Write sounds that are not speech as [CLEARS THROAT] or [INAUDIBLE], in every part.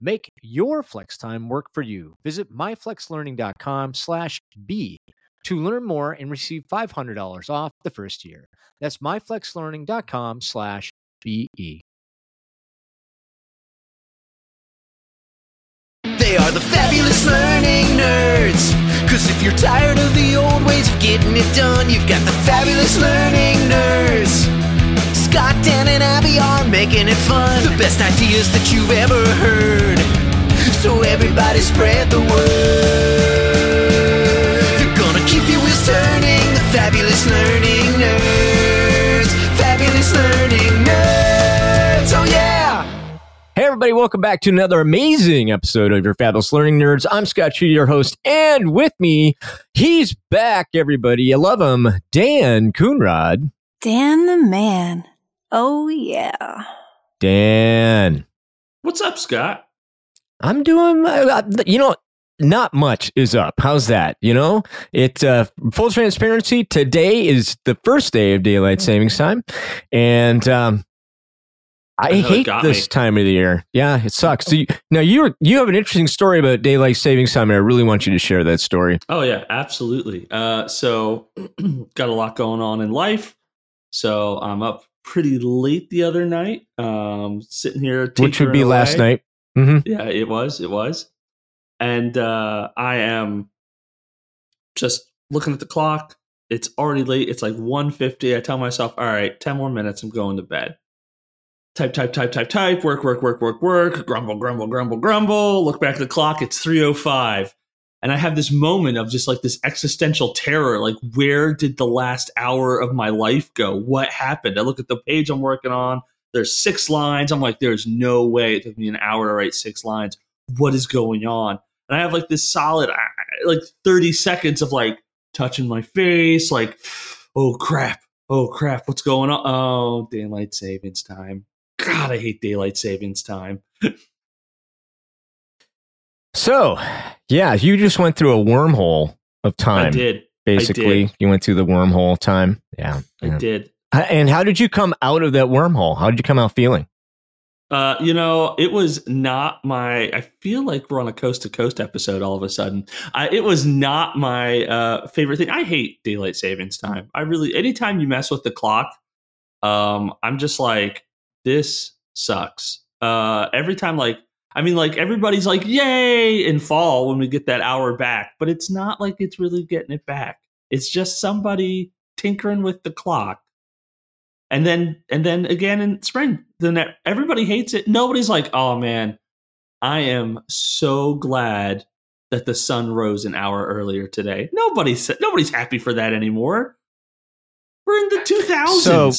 Make your flex time work for you. Visit myflexlearning.com slash B to learn more and receive $500 off the first year. That's myflexlearning.com slash BE. They are the fabulous learning nerds. Cause if you're tired of the old ways of getting it done, you've got the fabulous learning nerds. Scott, Dan, and Abby are making it fun. The best ideas that you've ever heard. So everybody spread the word. They're gonna keep your wheels turning. The fabulous learning nerds. Fabulous learning nerds. Oh yeah. Hey, everybody, welcome back to another amazing episode of your Fabulous Learning Nerds. I'm Scott Tree, your host, and with me, he's back, everybody. I love him, Dan Coonrod. Dan the man. Oh, yeah. Dan. What's up, Scott? I'm doing, uh, you know, not much is up. How's that? You know, it's uh, full transparency. Today is the first day of daylight savings time, and um, I I hate this me. time of the year. Yeah, it sucks. So you, now you you have an interesting story about daylight savings time, and I really want you to share that story. Oh yeah, absolutely. Uh, so [CLEARS THROAT] got a lot going on in life. So I'm up pretty late the other night. Um, sitting here, Which would be tinkering last away. night. hmm Yeah, it was. It was. And uh, I am just looking at the clock. It's already late. It's like 1.50. I tell myself, all right, 10 more minutes. I'm going to bed. Type, type, type, type, type. Work, work, work, work, work. Grumble, grumble, grumble, grumble. Look back at the clock. It's 3.05. And I have this moment of just like this existential terror. Like, where did the last hour of my life go? What happened? I look at the page I'm working on. There's six lines. I'm like, there's no way it took me an hour to write six lines. What is going on? And I have like this solid, like 30 seconds of like touching my face, like, oh crap, oh crap, what's going on? Oh, daylight savings time. God, I hate daylight savings time. [LAUGHS] So, yeah, you just went through a wormhole of time. I did. Basically, did. you went through the wormhole time. Yeah. I did. And how did you come out of that wormhole? How did you come out feeling? Uh, you know, it was not my. I feel like we're on a coast to coast episode all of a sudden. I, it was not my uh, favorite thing. I hate daylight savings time. I really, anytime you mess with the clock, um, I'm just like, this sucks. Uh, every time, like, I mean, like everybody's like, yay! in fall when we get that hour back, but it's not like it's really getting it back. It's just somebody tinkering with the clock. And then and then again in spring then everybody hates it. Nobody's like oh man i am so glad that the sun rose an hour earlier today. Nobody's nobody's happy for that anymore. We're in the 2000s So-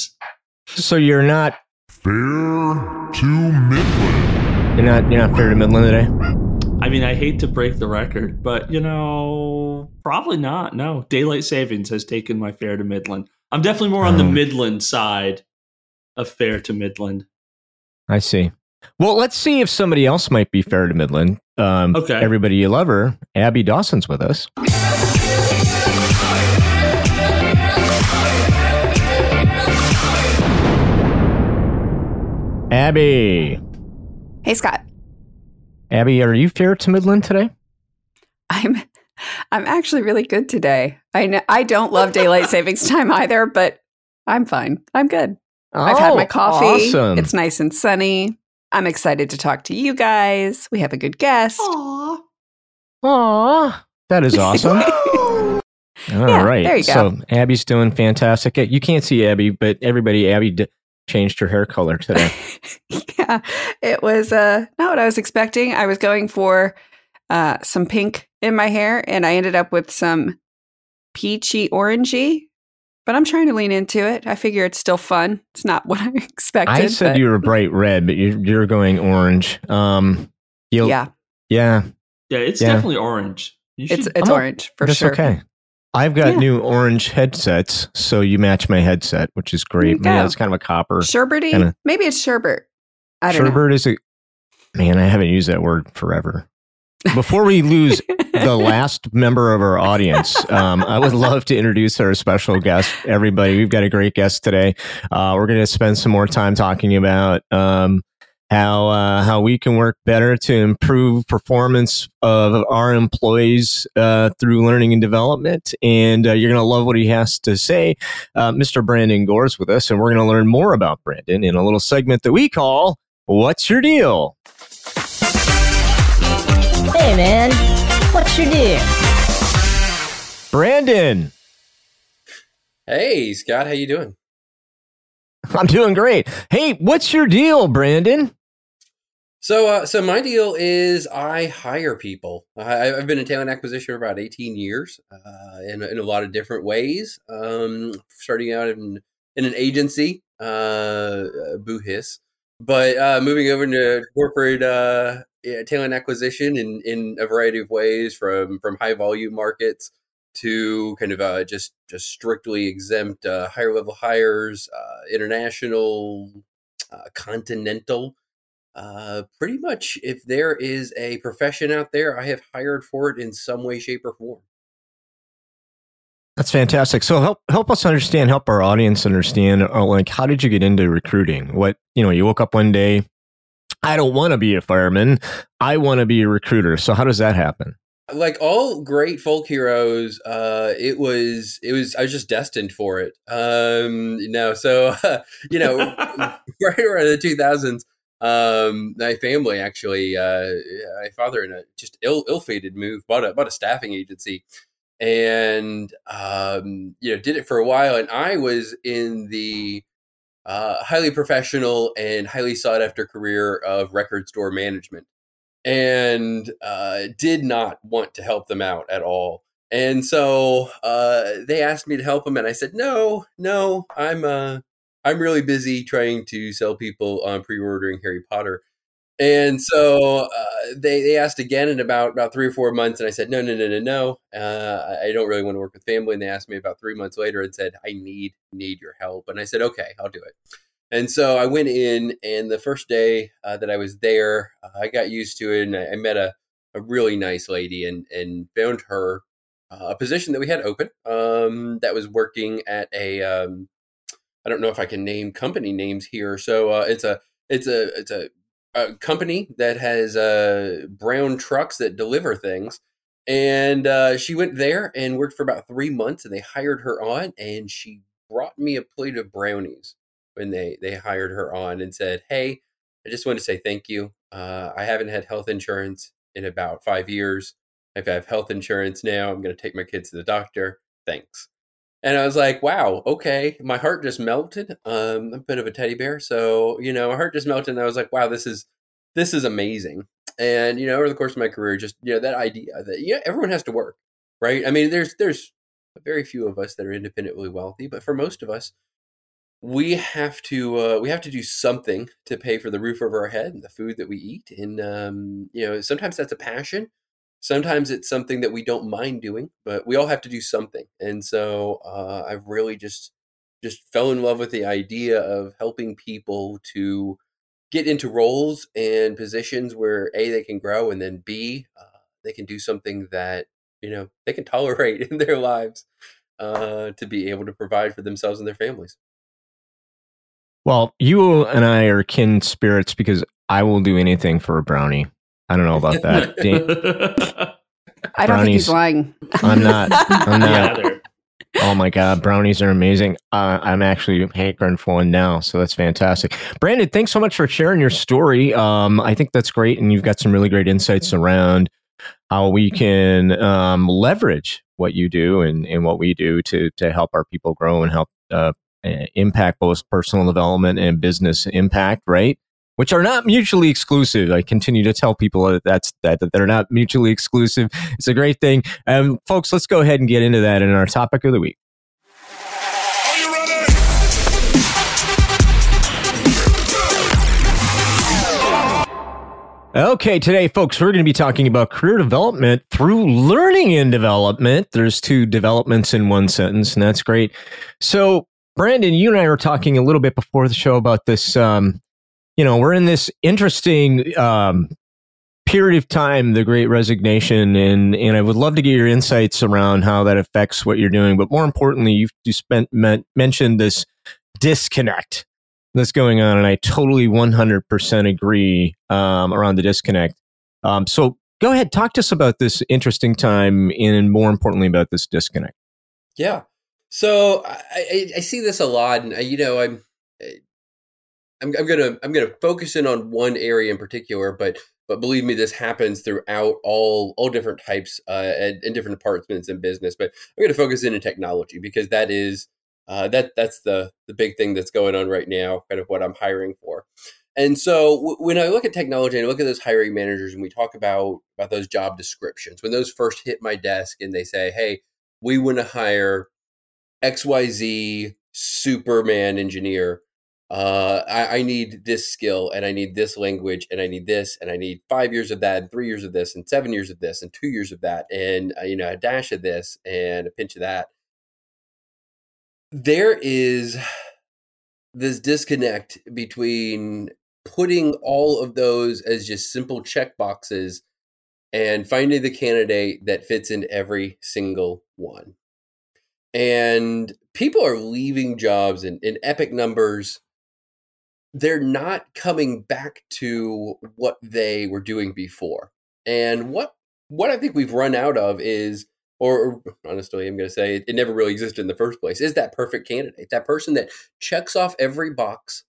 So you're not Fair to Midland. You're not you're not fair to Midland today. i mean i hate to break the record but you know probably not no daylight savings has taken my fare to midland i'm definitely more on the Oh. midland side of fair to midland I see. Well, let's see if somebody else might be fair to Midland. Um, Okay. Everybody you love her. Abby Dawson's with us. Abby. Hey, Scott. Abby, are you fair to Midland today? I'm I'm actually really good today. I know I don't love daylight savings [LAUGHS] time either, but I'm fine. I'm good. I've had Oh, my coffee. Awesome. It's nice and sunny. I'm excited to talk to you guys. We have a good guest. Aww. Aw, that is awesome. [LAUGHS] All right. Yeah, there you go. So Abby's doing fantastic. You can't see Abby, but everybody, Abby changed her hair color today. [LAUGHS] yeah, it was uh, not what I was expecting. I was going for uh, some pink in my hair, and I ended up with some peachy orangey. But I'm trying to lean into it. I figure it's still fun. It's not [LAUGHS] what I expected. I said but you were bright red, but you're, you're going orange. Um, you yeah, Yeah, Yeah, it's Yeah. definitely orange. You should, It's it's I'm o- orange for that's sure. okay. I've got Yeah. new orange headsets, so you match my headset, which is great. Man, it's kind of a copper. Sherbety? Kinda- Maybe it's sherbet. I don't know. Sherbert is a man. I haven't used that word forever. Before we lose the [LAUGHS] last member of our audience, um, I would love to introduce our special guest. Everybody, we've got a great guest today. Uh, we're going to spend some more time talking about um, how uh, how we can work better to improve performance of our employees uh, through learning and development. And uh, you're going to love what he has to say. Uh, Mr. Brandon Gore's with us, and we're going to learn more about Brandon in a little segment that we call "What's Your Deal." Hey man, what's your deal? Brandon, Hey, Scott, how you doing? I'm doing great. Hey, what's your deal, Brandon? So, uh, so my deal is I hire people. I, I've been in talent acquisition for about 18 years, uh, in, in a lot of different ways. Um, starting out in, in an agency, uh, boo hiss, but uh, moving over into corporate uh, talent acquisition in, in a variety of ways, from from high volume markets to kind of uh, just just strictly exempt uh, higher level hires, uh, international, uh, continental. Uh, pretty much, if there is a profession out there, I have hired for it in some way, shape, or form. That's fantastic. So help help us understand, help our audience understand. Uh, like, how did you get into recruiting? What you know, you woke up one day. I don't want to be a fireman. I want to be a recruiter. So how does that happen? Like all great folk heroes, uh, it was it was I was just destined for it. Um, you know, so [LAUGHS] you know, [LAUGHS] right around the two thousands, um, my family actually, uh, my father in a just ill ill fated move bought a bought a staffing agency, and um, you know did it for a while, and I was in the uh, highly professional and highly sought after career of record store management and uh, did not want to help them out at all. And so uh, they asked me to help them, and I said, "No, no, I'm uh, I'm really busy trying to sell people on pre-ordering Harry Potter." And so uh, they they asked again in about about three or four months, and I said, "No, no, no, no, no. Uh, I don't really want to work with family." And they asked me about three months later and said, "I need need your help." And I said, "Okay, I'll do it." And so I went in, and the first day uh, that I was there, uh, I got used to it, and I, I met a, a really nice lady, and and found her uh, a position that we had open um, that was working at a um, I don't know if I can name company names here. So uh, it's a it's a it's a, a company that has uh, brown trucks that deliver things. And uh, she went there and worked for about three months, and they hired her on, and she brought me a plate of brownies when they they hired her on and said, "Hey, I just want to say thank you. Uh, I haven't had health insurance in about five years. If I have health insurance now. I'm going to take my kids to the doctor. Thanks." And I was like, "Wow, okay." My heart just melted. Um, I'm a bit of a teddy bear, so you know, my heart just melted. And I was like, "Wow, this is this is amazing." And you know, over the course of my career, just you know, that idea that yeah, everyone has to work, right? I mean, there's there's very few of us that are independently wealthy, but for most of us, we have to uh, we have to do something to pay for the roof over our head and the food that we eat and um, you know sometimes that's a passion sometimes it's something that we don't mind doing but we all have to do something and so uh, i've really just just fell in love with the idea of helping people to get into roles and positions where a they can grow and then b uh, they can do something that you know they can tolerate [LAUGHS] in their lives uh, to be able to provide for themselves and their families Well, you and I are kin spirits because I will do anything for a brownie. I don't know about that. [LAUGHS] Dan- I don't think he's lying. I'm not. I'm not. [LAUGHS] they're- Oh my god, brownies are amazing. Uh, I'm actually hankering for one now, so that's fantastic. Brandon, thanks so much for sharing your story. Um, I think that's great, and you've got some really great insights around how we can um, leverage what you do and, and what we do to to help our people grow and help uh, uh, impact both personal development and business impact, right? Which are not mutually exclusive. I continue to tell people that that's that, that they're not mutually exclusive. It's a great thing. Um, folks, let's go ahead and get into that in our topic of the week. Okay, today, folks, we're going to be talking about career development through learning and development. There's two developments in one sentence, and that's great. So, Brandon, you and I were talking a little bit before the show about this. Um, you know, we're in this interesting um, period of time, the Great Resignation, and and I would love to get your insights around how that affects what you're doing. But more importantly, you've you spent meant, mentioned this disconnect that's going on, and I totally 100% agree um, around the disconnect. Um, so go ahead, talk to us about this interesting time, and more importantly, about this disconnect. Yeah. So I, I, see this a lot, and I, you know, I'm, I'm, I'm gonna, I'm gonna focus in on one area in particular, but, but believe me, this happens throughout all, all different types uh, and, and different departments in business. But I'm going to focus in on technology because that is uh, that that's the the big thing that's going on right now. Kind of what I'm hiring for. And so w- when I look at technology and I look at those hiring managers and we talk about about those job descriptions, when those first hit my desk and they say, "Hey, we want to hire XYZ Superman engineer. Uh, I, I need this skill and I need this language and I need this and I need five years of that and three years of this and seven years of this and two years of that and uh, you know a dash of this and a pinch of that." there is this disconnect between putting all of those as just simple check boxes and finding the candidate that fits in every single one. And people are leaving jobs in, in epic numbers. They're not coming back to what they were doing before. And what what I think we've run out of is or, honestly, I'm going to say it, never really existed in the first place, is that perfect candidate, that person that checks off every box,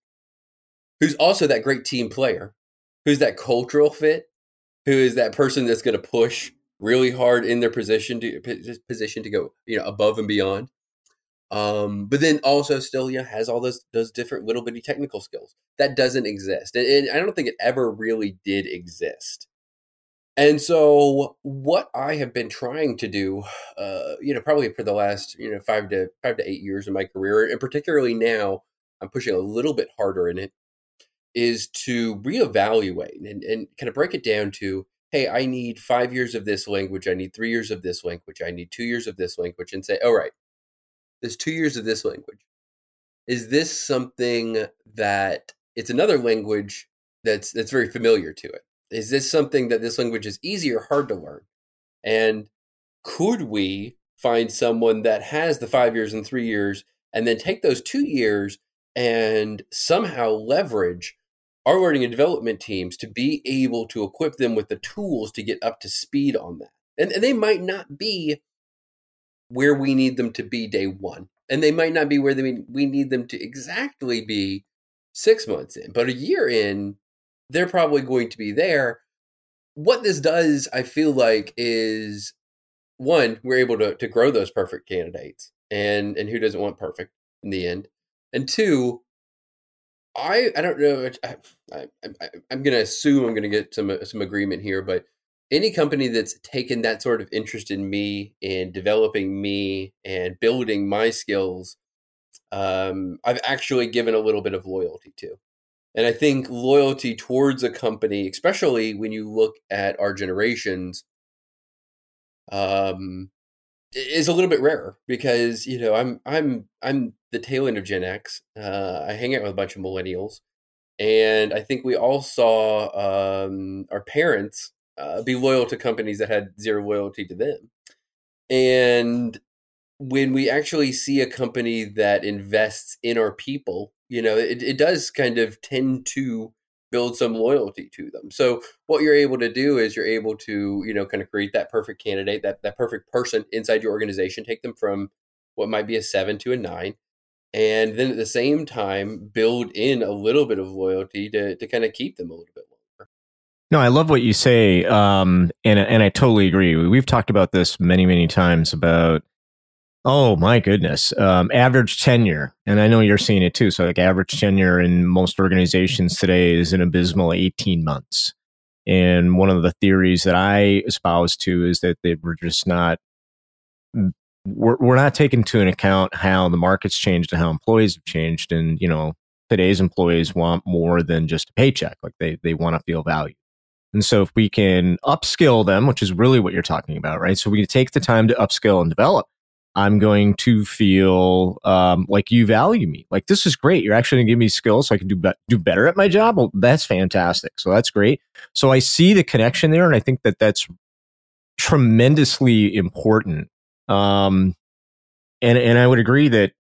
who's also that great team player, who's that cultural fit, who is that person that's going to push really hard in their position to position to go you know above and beyond. Um, but then also still yeah has all those those different little bitty technical skills that doesn't exist, and, and I don't think it ever really did exist. And so, what I have been trying to do, uh, you know, probably for the last you know five to five to eight years of my career, and particularly now, I'm pushing a little bit harder in it, is to reevaluate and, and kind of break it down to, hey, I need five years of this language, I need three years of this language, I need two years of this language, and say, all right, there's two years of this language. Is this something that it's another language that's that's very familiar to it? is this something that this language is easy or hard to learn? And could we find someone that has the five years and three years and then take those two years and somehow leverage our learning and development teams to be able to equip them with the tools to get up to speed on that? And, and they might not be where we need them to be day one. And they might not be where they, we need them to exactly be six months in, but a year in, they're probably going to be there. What this does, I feel like, is one, we're able to, to grow those perfect candidates. And and who doesn't want perfect in the end? And two, I I don't know. I, I, I, I'm going to assume I'm going to get some some agreement here, but any company that's taken that sort of interest in me and developing me and building my skills, um, I've actually given a little bit of loyalty to. And I think loyalty towards a company, especially when you look at our generations, um, is a little bit rarer because you know I'm I'm I'm the tail end of Gen X. Uh, I hang out with a bunch of millennials, and I think we all saw um, our parents uh, be loyal to companies that had zero loyalty to them. And when we actually see a company that invests in our people you know it, it does kind of tend to build some loyalty to them so what you're able to do is you're able to you know kind of create that perfect candidate that that perfect person inside your organization take them from what might be a seven to a nine and then at the same time build in a little bit of loyalty to, to kind of keep them a little bit longer no i love what you say um, and, and i totally agree we've talked about this many many times about Oh my goodness. Um, average tenure, and I know you're seeing it too. So, like, average tenure in most organizations today is an abysmal 18 months. And one of the theories that I espouse to is that they were just not, we're, we're not taking into account how the market's changed and how employees have changed. And, you know, today's employees want more than just a paycheck. Like, they, they want to feel valued. And so if we can upskill them, which is really what you're talking about, right? So we can take the time to upskill and develop. I'm going to feel um, like you value me. Like this is great. You're actually going to give me skills so I can do be- do better at my job. Well, that's fantastic. So that's great. So I see the connection there, and I think that that's tremendously important. Um, and and I would agree that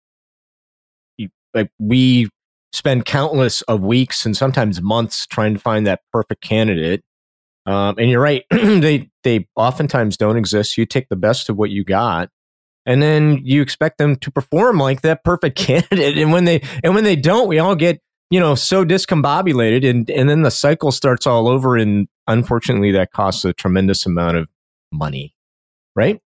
like we spend countless of weeks and sometimes months trying to find that perfect candidate. Um, and you're right; [CLEARS THROAT] they they oftentimes don't exist. You take the best of what you got, and then you expect them to perform like that perfect [LAUGHS] candidate. And when they and when they don't, we all get you know so discombobulated, and and then the cycle starts all over. And unfortunately, that costs a tremendous amount of money, right?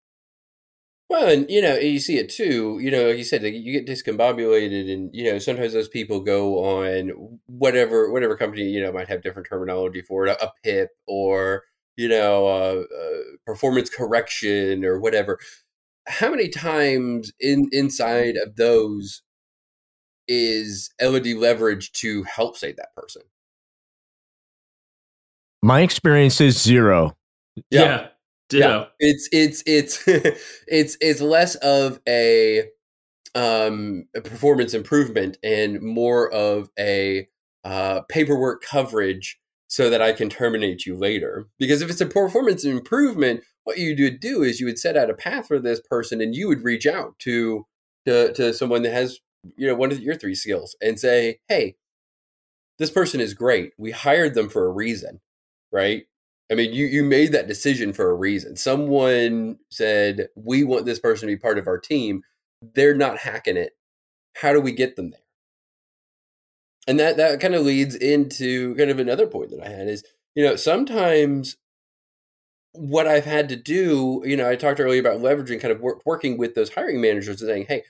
Well, and you know, you see it too. You know, like you said, like, you get discombobulated, and you know, sometimes those people go on whatever whatever company you know might have different terminology for it, a, a PIP or you know, uh, uh, performance correction or whatever. How many times in inside of those is LED leverage to help save that person? My experience is zero. Yeah. Ditto. It's it's it's [LAUGHS] it's it's less of a um a performance improvement and more of a uh, paperwork coverage so that I can terminate you later. Because if it's a performance improvement, what you would do is you would set out a path for this person, and you would reach out to to, to someone that has you know one of your three skills and say, "Hey, this person is great. We hired them for a reason, right? I mean, you you made that decision for a reason. Someone said, "We want this person to be part of our team." They're not hacking it. How do we get them there? And that that kind of leads into kind of another point that I had is, you know, sometimes what I've had to do, you know, I talked earlier about leveraging kind of work, working with those hiring managers and saying, "Hey,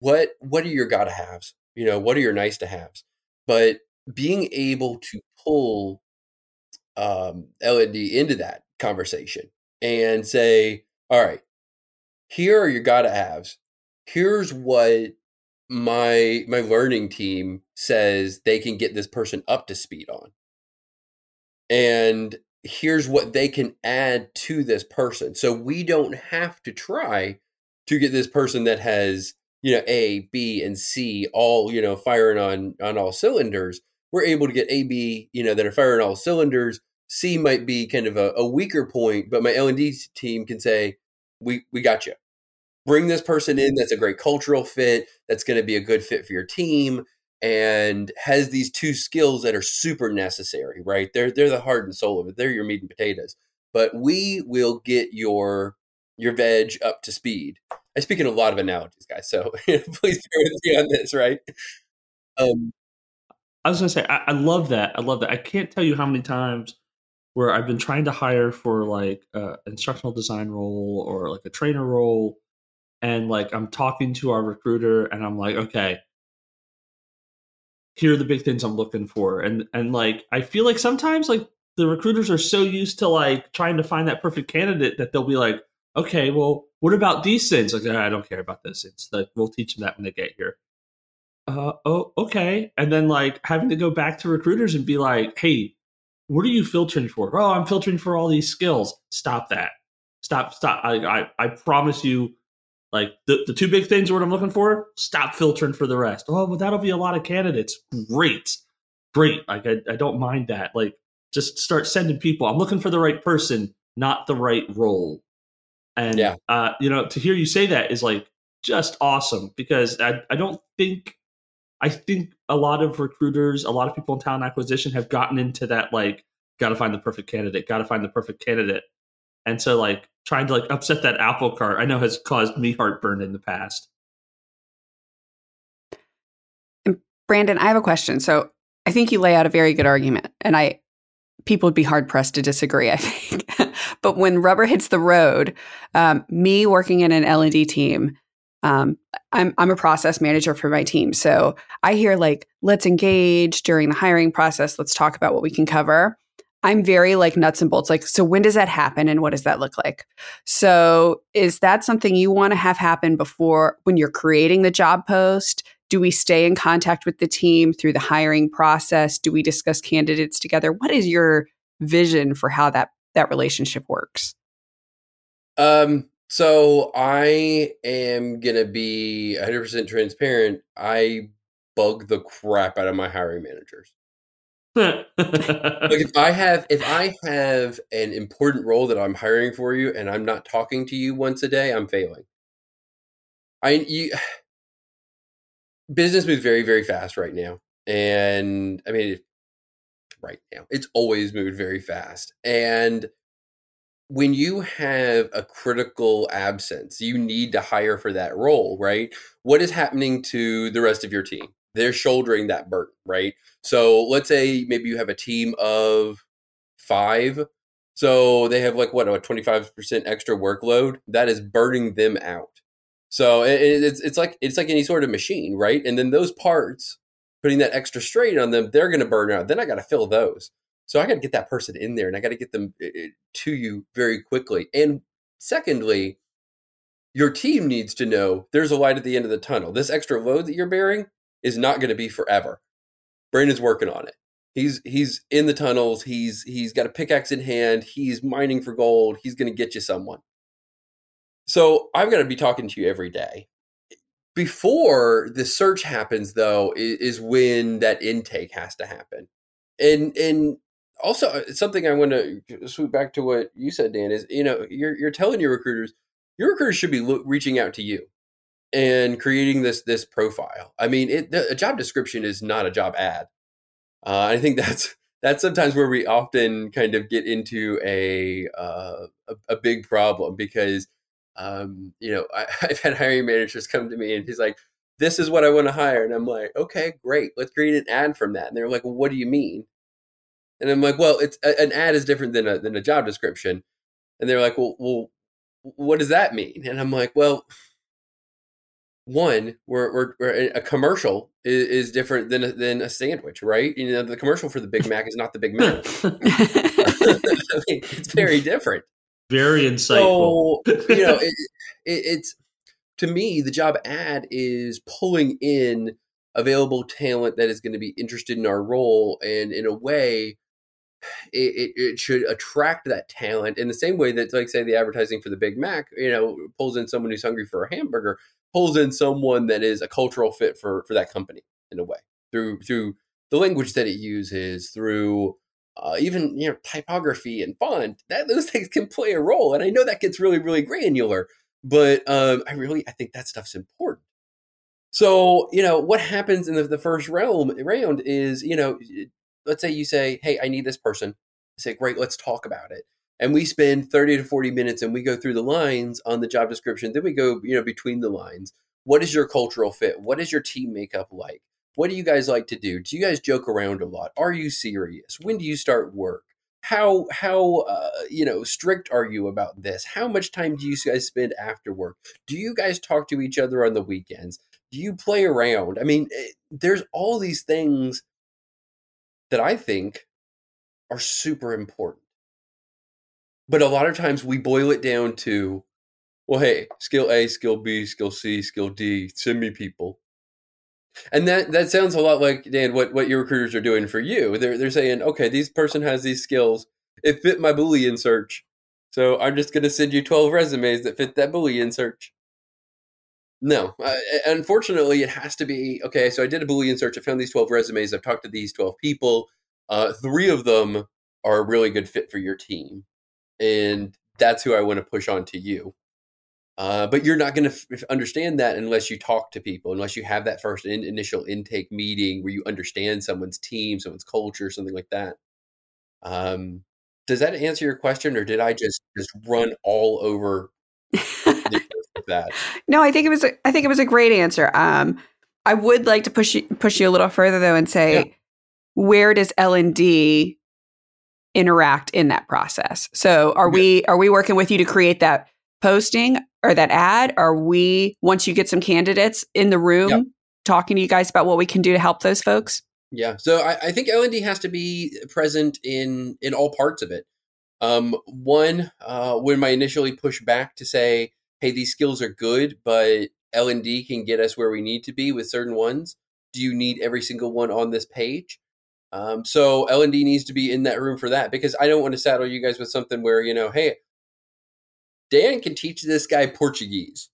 what what are your gotta haves? You know, what are your nice to haves?" But being able to pull um, LND into that conversation and say, all right, here are your gotta haves. Here's what my my learning team says they can get this person up to speed on. And here's what they can add to this person. So we don't have to try to get this person that has, you know, A, B, and C all, you know, firing on on all cylinders. We're able to get A, B, you know, that are firing all cylinders C might be kind of a, a weaker point, but my L and D team can say, "We we got you. Bring this person in. That's a great cultural fit. That's going to be a good fit for your team." and has these two skills that are super necessary, right? They're they're the heart and soul of it. They're your meat and potatoes. But we will get your your veg up to speed. I speak in a lot of analogies, guys. So [LAUGHS] please bear with me on this, right? Um, I was gonna say I, I love that. I love that. I can't tell you how many times where I've been trying to hire for like a instructional design role or like a trainer role, and like I'm talking to our recruiter and I'm like, okay, here are the big things I'm looking for, and and like I feel like sometimes like the recruiters are so used to like trying to find that perfect candidate that they'll be like, okay, well, what about these things? Like, I don't care about this. It's like we'll teach them that when they get here. Uh, oh, okay. And then like having to go back to recruiters and be like, hey, what are you filtering for? Oh, I'm filtering for all these skills. Stop that. Stop, stop. I, I, I promise you, like the, the two big things are what I'm looking for. Stop filtering for the rest. Oh, but that'll be a lot of candidates. Great. Great. Like I, I don't mind that. Like just start sending people. I'm looking for the right person, not the right role. And Yeah. uh, you know, to hear you say that is like just awesome because I, I don't think I think a lot of recruiters, a lot of people in talent acquisition have gotten into that like, gotta find the perfect candidate, gotta find the perfect candidate. And so like trying to like upset that apple cart, I know has caused me heartburn in the past. Brandon, I have a question. So I think you lay out a very good argument, and I people would be hard pressed to disagree. [LAUGHS] I think, but when rubber hits the road, um, me working in an L and D team, um, I'm I'm a process manager for my team, so I hear like let's engage during the hiring process. Let's talk about what we can cover. I'm very like nuts and bolts. Like, so when does that happen, and what does that look like? So, is that something you want to have happen before when you're creating the job post? Do we stay in contact with the team through the hiring process? Do we discuss candidates together? What is your vision for how that that relationship works? Um, so I am gonna be 100 percent transparent. I bug the crap out of my hiring managers. Like if I have if I have an important role that I'm hiring for you and I'm not talking to you once a day, I'm failing. I you [SIGHS] business moves very very fast right now, and I mean right now it's always moved very fast, and when you have a critical absence, you need to hire for that role, right? What is happening to the rest of your team? They're shouldering that burden, right? So let's say maybe you have a team of five. So they have like what a 25% extra workload that is burning them out. So it's, it's like it's like any sort of machine, right? And then those parts, putting that extra strain on them, they're going to burn out. Then I got to fill those. So I got to get that person in there and I got to get them eh, eh, to you very quickly. And secondly, your team needs to know there's a light at the end of the tunnel. This extra load that you're bearing is not going to be forever. Brandon's working on it. He's he's in the tunnels. He's he's got a pickaxe in hand. He's mining for gold. He's going to get you someone. So I've got to be talking to you every day. Before the search happens, though, is, is when that intake has to happen. And and also uh, something I want to swoop back to what you said, Dan, is you know you're you're telling your recruiters your recruiters should be lo- reaching out to you and creating this this profile. I mean, it, the, a job description is not a job ad. Uh, I think that's that's sometimes where we often kind of get into a uh, a, a, big problem because um, you know I, [LAUGHS] I've had hiring managers come to me and he's like, "This is what I want to hire," and I'm like, "Okay, great, let's create an ad from that." And they're like, well, "What do you mean?" And I'm like, "Well, it's a, an ad is different than a than a job description." And they're like, "Well, well, what does that mean?" And I'm like, "Well." one, we're, we're, we're eh, a commercial is, is, different than a, than a sandwich, right? You know, the commercial for the Big Mac is not the Big Mac. [LAUGHS] I mean, it's very different. Very insightful. So, you know, it, it, it's to me the job ad is pulling in available talent that is going to be interested in our role, and in a way, it, it, should attract that talent in the same way that, like, say, the advertising for the Big Mac, you know, pulls in someone who's hungry for a hamburger pulls in someone that is a cultural fit for for that company in a way through through the language that it uses through uh, even you know typography and font that those [LAUGHS] things can play a role and i know that gets really really granular but um, i really i think that stuff's important. So you know what happens in the, the first realm round is you know let's say you say hey i need this person. I say great let's talk about it. And we spend 30 to 40 minutes and we go through the lines on the job description then we go you know between the lines. What is your cultural fit? What is your team makeup like? What do you guys like to do? Do you guys joke around a lot? Are you serious? When do you start work? How how uh, you know strict are you about this? How much time do you guys spend after work? Do you guys talk to each other on the weekends? Do you play around? I mean it, eh, there's all these things that i think are super important but a lot of times we boil it down to, well, hey, skill A, skill B, skill C, skill D, send me people. And that, that sounds a lot like, Dan, what, what your recruiters are doing for you. They're, they're saying, okay, this person has these skills. It fit my Boolean search. So I'm just going to send you 12 resumes that fit that Boolean search. No, uh, unfortunately, it has to be okay. So I did a Boolean search. I found these 12 resumes. I've talked to these 12 people. Uh, three of them are a really good fit for your team and that's who I want to push on to you. Uh, but you're not going to f- understand that unless you talk to people, unless you have that first in- initial intake meeting where you understand someone's team, someone's culture, something like that. Um, does that answer your question, or did I just just run all over [LAUGHS] that? No, I think it was. A, I think it was a great answer. Um, I would like to push you push you a little further though, and say, yeah. where does L and D interact in that process. So are we are we working with you to create that posting or that ad? Are we once you get some candidates in the room talking to you guys about what we can do to help those folks? Yeah. So I, I think L&D has to be present in in all parts of it. Um, one, uh, when I initially push back to say, hey, these skills are good, but L&D can get us where we need to be with certain ones. Do you need every single one on this page? Um, so L and D needs to be in that room for that because I don't want to saddle you guys with something where you know, hey, Dan can teach this guy Portuguese,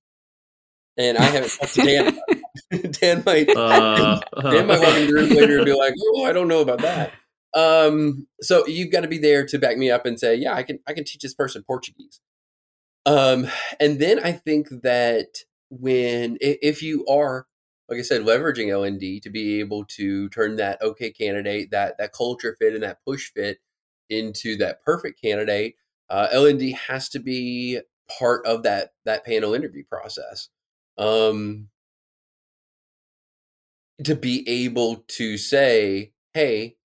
and I haven't talked to Dan. [LAUGHS] [LAUGHS] Dan might Uh, [LAUGHS] Dan might walk in the room later and be like, "Oh, I don't know about that." Um, so you've got to be there to back me up and say, "Yeah, I can. I can teach this person Portuguese." Um, and then I think that when if you are, like I said, leveraging LND to be able to turn that okay candidate, that that culture fit and that push fit into that perfect candidate, uh, LND has to be part of that that panel interview process. Um, to be able to say, "Hey,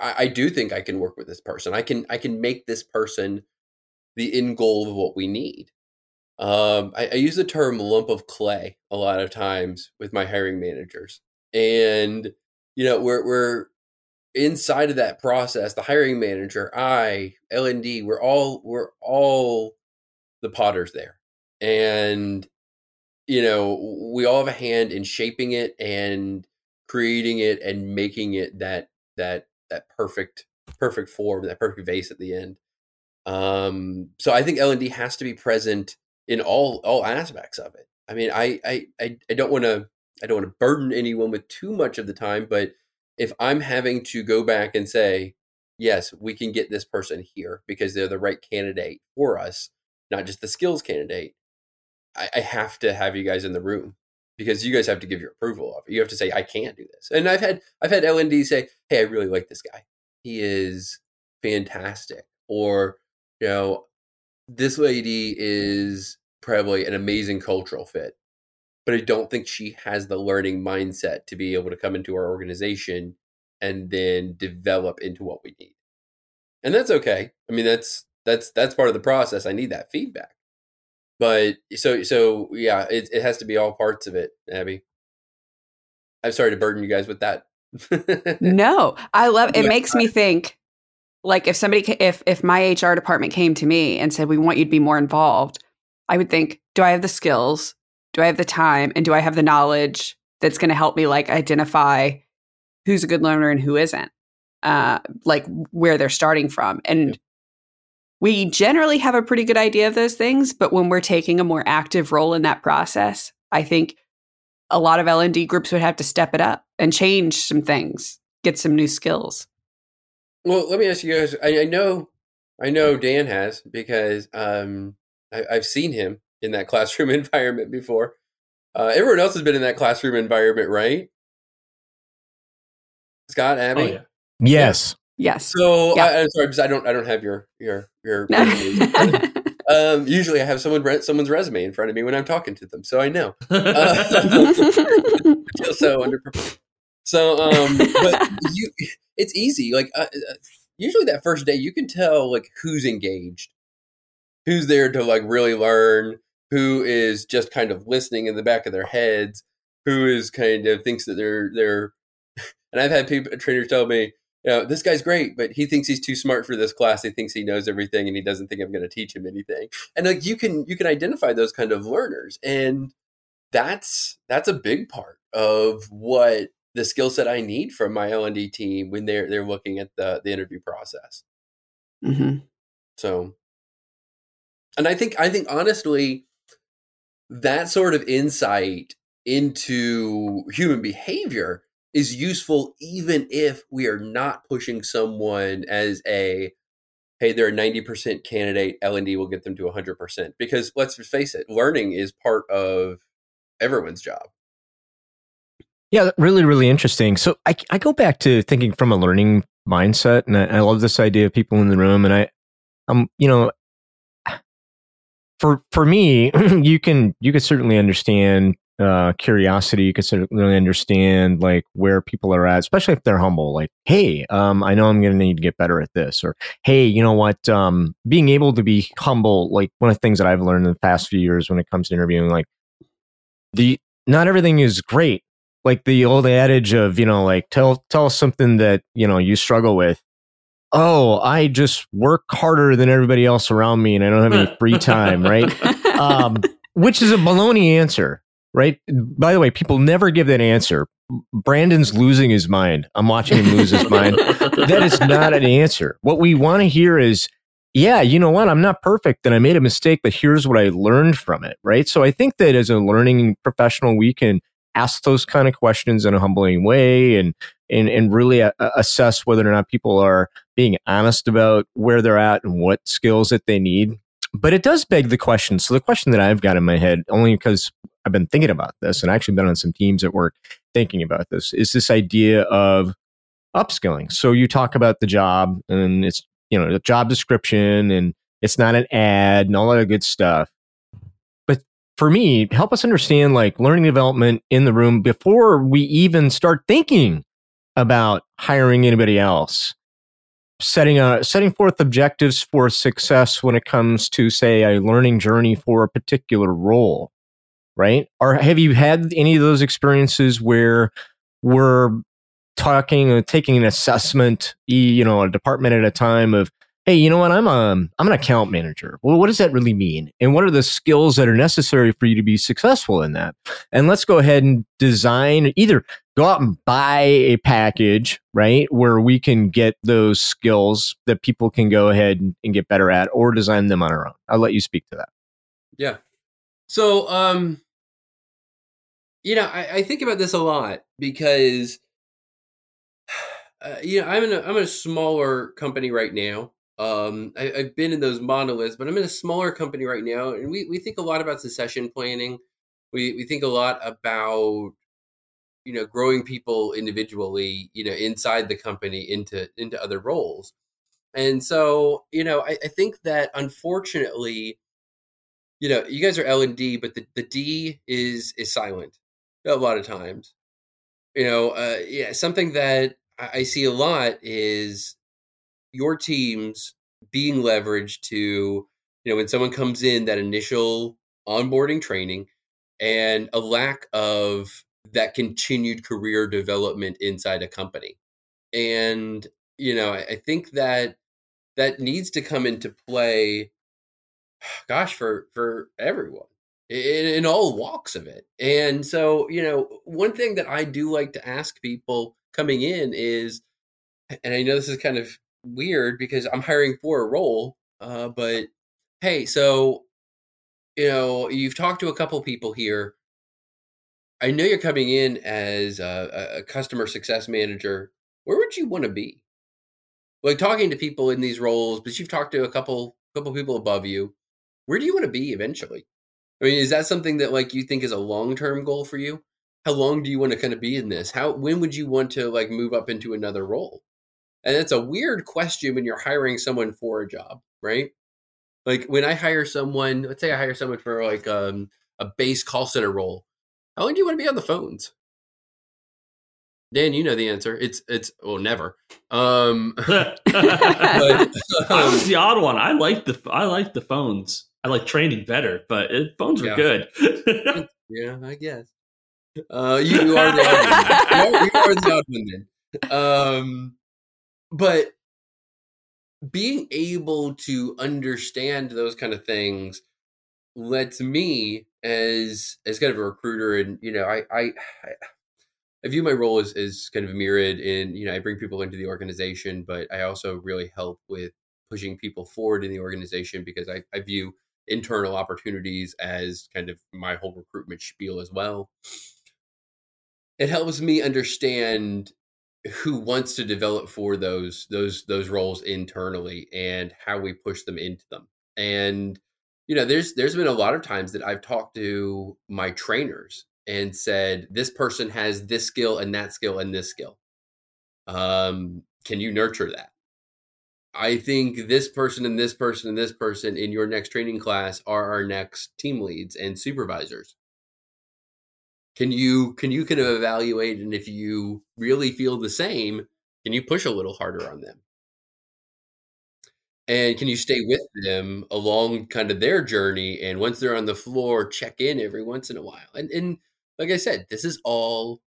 I, I do think I can work with this person. I can I can make this person the end goal of what we need." Um, I, I use the term "lump of clay" a lot of times with my hiring managers, and you know, we're we're inside of that process. The hiring manager, I, L and D, we're all we're all the potters there, and you know, we all have a hand in shaping it and creating it and making it that that that perfect perfect form, that perfect vase at the end. Um, so I think L and D has to be present in all all aspects of it. I mean, I I I, don't want to I don't want to burden anyone with too much of the time, but if I'm having to go back and say, yes, we can get this person here because they're the right candidate for us, not just the skills candidate, I, I have to have you guys in the room because you guys have to give your approval of it. You have to say, I can't do this. And I've had I've had LND say, Hey, I really like this guy. He is fantastic. Or, you know, this lady is probably an amazing cultural fit. But I don't think she has the learning mindset to be able to come into our organization and then develop into what we need. And that's okay. I mean, that's that's that's part of the process. I need that feedback but so so yeah it, it has to be all parts of it abby i'm sorry to burden you guys with that [LAUGHS] No, I love it. Makes me think like if somebody, if if my HR department came to me and said we want you to be more involved, I would think, do I have the skills? Do I have the time? And do I have the knowledge that's going to help me like identify who's a good learner and who isn't? Uh, like where they're starting from, and we generally have a pretty good idea of those things. But when we're taking a more active role in that process, I think a lot of L&D groups would have to step it up and change some things, get some new skills. Well let me ask you guys I, I know i know dan has because um I, i've seen him in that [LAUGHS] classroom environment before uh everyone else has been in that classroom environment right scott abby oh yeah. Yes. Yes. so Yeah. I, i'm sorry because i don't i don't have your your your [LAUGHS] resumes. [LAUGHS] um usually i have someone re- someone's resume in front of me when i'm talking to them so i know uh, feel so underprepared. So, um, but [LAUGHS] you, it's easy. Like, uh, uh, usually that first day, you can tell like who's engaged, who's there to like really learn, who is just kind of listening in the back of their heads, who is kind of thinks that they're they're. [LAUGHS] And I've had people trainers tell me, you know, this guy's great, but he thinks he's too smart for this class. He thinks he knows everything, and he doesn't think I'm going to teach him anything. And like you can you can identify those kind of learners, and that's that's a big part of what the skill set I need from my L and D team when they're they're looking at the the interview process. Mhm. So, and I think I think honestly, that sort of insight into human behavior is useful even if we are not pushing someone as a hey they're a 90% candidate l&d will get them to 100% because let's face it learning is part of everyone's job Yeah, really, really interesting. So I, I go back to thinking from a learning mindset, and I, I love this idea of people in the room. And I, I'm, you know, for for me, [CLEARS THROAT] you can you can certainly understand uh, curiosity. You can certainly understand like where people are at, especially if they're humble. Like, hey, um, I know I'm going to need to get better at this, or hey, you know what? Um, being able to be humble, like one of the things that I've learned in the past few years when it comes to interviewing, like the not everything is great like the old adage of you know like tell tell us something that you know you struggle with oh i just work harder than everybody else around me and i don't have any [LAUGHS] free time right um which is a baloney answer right? By the way, people never give that answer. Brandon's losing his mind. I'm watching him lose his mind. That is not an answer. What we want to hear is, yeah, you know what? I'm not perfect and I made a mistake, but here's what I learned from it, right? So I think that as a learning professional, we can ask those kind of questions in a humbling way and and, and really a- assess whether or not people are being honest about where they're at and what skills that they need. But it does beg the question. So the question that I've got in my head, only because I've been thinking about this and actually been on some teams at work thinking about this, is this idea of upskilling. So you talk about the job and it's, you know, the job description and it's not an ad and all that good stuff. For me, help us understand like learning development in the room before we even start thinking about hiring anybody else. Setting a setting forth objectives for success when it comes to say a learning journey for a particular role, right? Or have you had any of those experiences where we're talking or taking an assessment, you know, a department at a time of, hey, you know what, I'm a, I'm an account manager. Well, what does that really mean? And what are the skills that are necessary for you to be successful in that? And let's go ahead and design either go out and buy a package, right, where we can get those skills that people can go ahead and, and get better at or design them on our own. I'll let you speak to that. Yeah. So, um, you know, I, I think about this a lot because, [SIGHS] uh, you know, I'm in a, I'm in a smaller company right now. Um, I, I've been in those monoliths, but I'm in a smaller company right now, and we, we think a lot about succession planning. We we think a lot about you know growing people individually, you know, inside the company into into other roles. And so, you know, I, I think that unfortunately, you know, you guys are L and D, but the, the D is is silent a lot of times. You know, uh, yeah, something that I see a lot is your teams being leveraged to, you know, when someone comes in, that initial onboarding training and a lack of that continued career development inside a company. And, you know, I, I think that that needs to come into play [SIGHS] gosh for for everyone in, in all walks of it and so you know one thing that i do like to ask people coming in is and i know this is kind of weird because i'm hiring for a role uh, but hey so you know you've talked to a couple people here. I know you're coming in as a, a customer success manager. Where would you want to be? Like talking to people in these roles but you've talked to a couple couple people above you. Where do you want to be eventually? I mean is that something that like you think is a long-term goal for you? How long do you want to kind of be in this? How when would you want to like move up into another role and it's a weird question when you're hiring someone for a job right like when i hire someone let's say i hire someone for like um, a base call center role how long do you want to be on the phones Dan, you know the answer. It's it's well, never. Um, [LAUGHS] but, [LAUGHS] I um, was the odd one. I like the I like the phones. I like training better, but it, phones were Yeah. good. [LAUGHS] yeah, I guess. Uh, you, you are the odd one. You are, you are the odd one then. Um, but being able to understand those kind of things lets me as as kind of a recruiter and you know I I, I view my role as, as kind of mirrored in, you know, I bring people into the organization, but I also really help with pushing people forward in the organization because I, I view internal opportunities as kind of my whole recruitment spiel as well. It helps me understand who wants to develop for those those those roles internally and how we push them into them. And you know, there's there's been a lot of times that I've talked to my trainers and said this person has this skill and that skill and this skill. Um, can you nurture that? I think this person and this person and this person in your next training class are our next team leads and supervisors can you can you kind of evaluate and if you really feel the same can you push a little harder on them? And can you stay with them along kind of their journey and once they're on the floor check in every once in a while? And and like i said this is all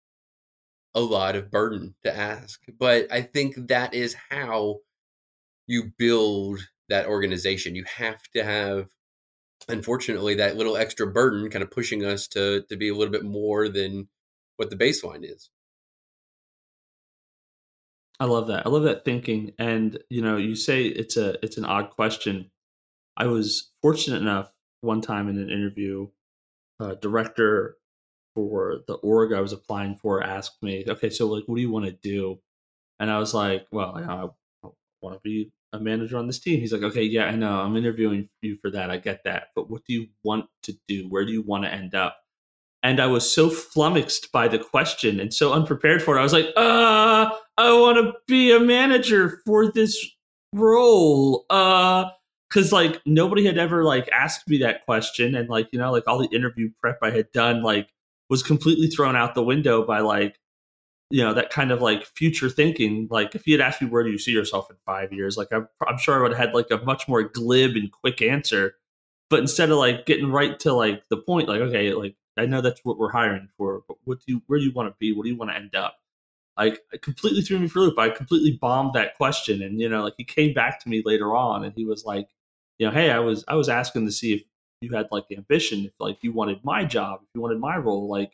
a lot of burden to ask but i think that is how you build that organization. You have to have unfortunately, that little extra burden kind of pushing us to to be a little bit more than what the baseline is. I love that. I love that thinking. And you know, you say it's a it's an odd question. I was fortunate enough one time in an interview, director for the org I was applying for asked me, "Okay, so like, what do you want to do?" And I was like, "Well, I want to be a manager on this team." He's like, "Okay, yeah, I know. I'm interviewing you for that. I get that. But what do you want to do? Where do you want to end up?" and I was so flummoxed by the question and so unprepared for it. I was like, "Uh, I want to be a manager for this role." Uh, because like nobody had ever like asked me that question, and like you know, like all the interview prep I had done, like was completely thrown out the window by like you know that kind of like future thinking. Like if he had asked me where do you see yourself in five years, like I'm, I'm sure I would have had like a much more glib and quick answer. But instead of like getting right to like the point, like okay, like I know that's what we're hiring for, but what do you, where do you want to be? What do you want to end up? Like, it completely threw me for a loop. I completely bombed that question, and you know, like he came back to me later on, and he was like, you know, hey, I was I was asking to see if you had like ambition, if like you wanted my job, if you wanted my role, like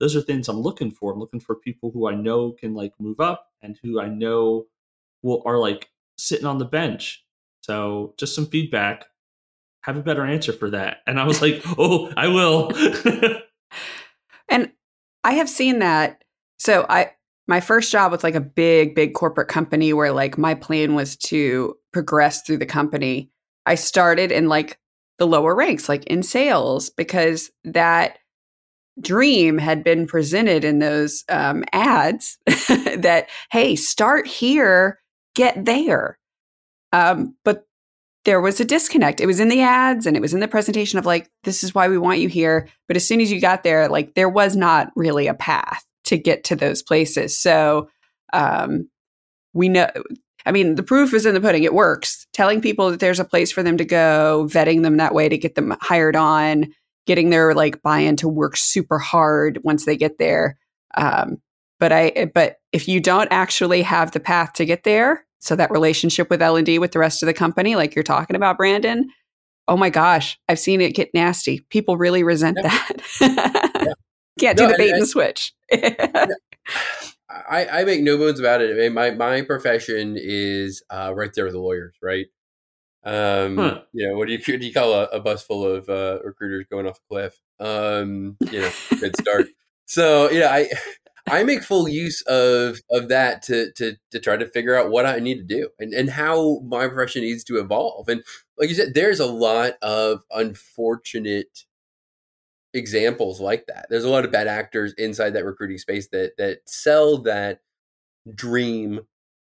those are things I'm looking for. I'm looking for people who I know can like move up and who I know will are like sitting on the bench. So just some feedback have a better answer for that. And I was like, [LAUGHS] oh, I will. and I have seen that. So I my first job was like a big, big corporate company where like my plan was to progress through the company. I started in like the lower ranks, like in sales, because that dream had been presented in those um, ads [LAUGHS] that, hey, start here, get there. Um, but there was a disconnect. It was in the ads and it was in the presentation of like, this is why we want you here. But as soon as you got there, like, there was not really a path to get to those places. So, um, we know, I mean, the proof is in the pudding. It works. Telling people that there's a place for them to go, vetting them that way to get them hired on, getting their like buy in to work super hard once they get there. Um, but I, but if you don't actually have the path to get there, so that relationship with L&D with the rest of the company like you're talking about Brandon, oh my gosh, I've seen it get nasty. People really resent yeah. that. yeah. [LAUGHS] Can't no, do the bait and, and switch. I, I make no bones about it. I mean, my, my profession is uh, right there with the lawyers, right? Um, huh. you know, what do you, [LAUGHS] what do you call a, a bus full of uh, recruiters going off a cliff? Um, you know, good start. [LAUGHS] so, yeah, I, [SIGHS] I make full use of of that to to to try to figure out what I need to do and and how my profession needs to evolve. And like you said, there's a lot of unfortunate examples like that. There's a lot of bad actors inside that recruiting space that that sell that dream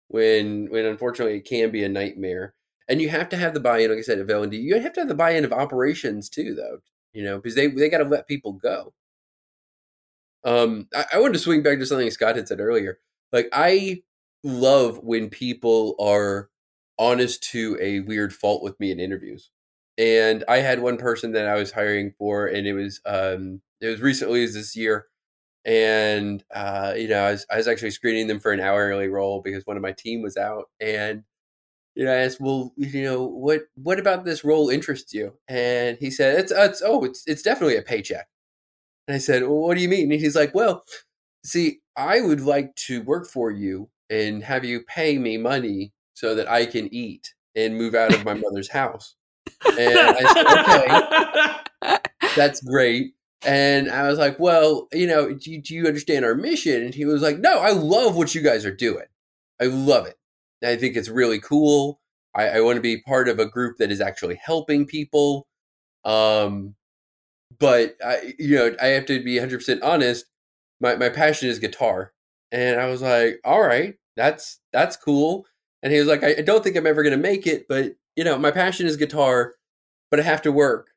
when when unfortunately it can be a nightmare. And you have to have the buy-in, like I said, of L and D. You have to have the buy-in of operations too, though. You know, because they they got to let people go. Um, I, I wanted to swing back to something Scott had said earlier. Like, I love when people are honest to a weird fault with me in interviews. And I had one person that I was hiring for, and it was um, it was recently as this year, and uh, you know I was, I was actually screening them for an hourly role because one of my team was out, and you know I asked, well, you know what what about this role interests you? And he said, it's, it's oh it's it's definitely a paycheck. And I said, well, what do you mean? And he's like, well, see, I would like to work for you and have you pay me money so that I can eat and move out of my mother's house. And I said, okay, that's great. And I was like, well, you know, do do you understand our mission? And he was like, no, I love what you guys are doing. I love it. I think it's really cool. I, I want to be part of a group that is actually helping people. Um, but I, you know, I have to be 100% honest. My, my passion is guitar. And I was like, all right, that's, that's cool. And he was like, I, I don't think I'm ever going to make it, but you know, my passion is guitar, but I have to work.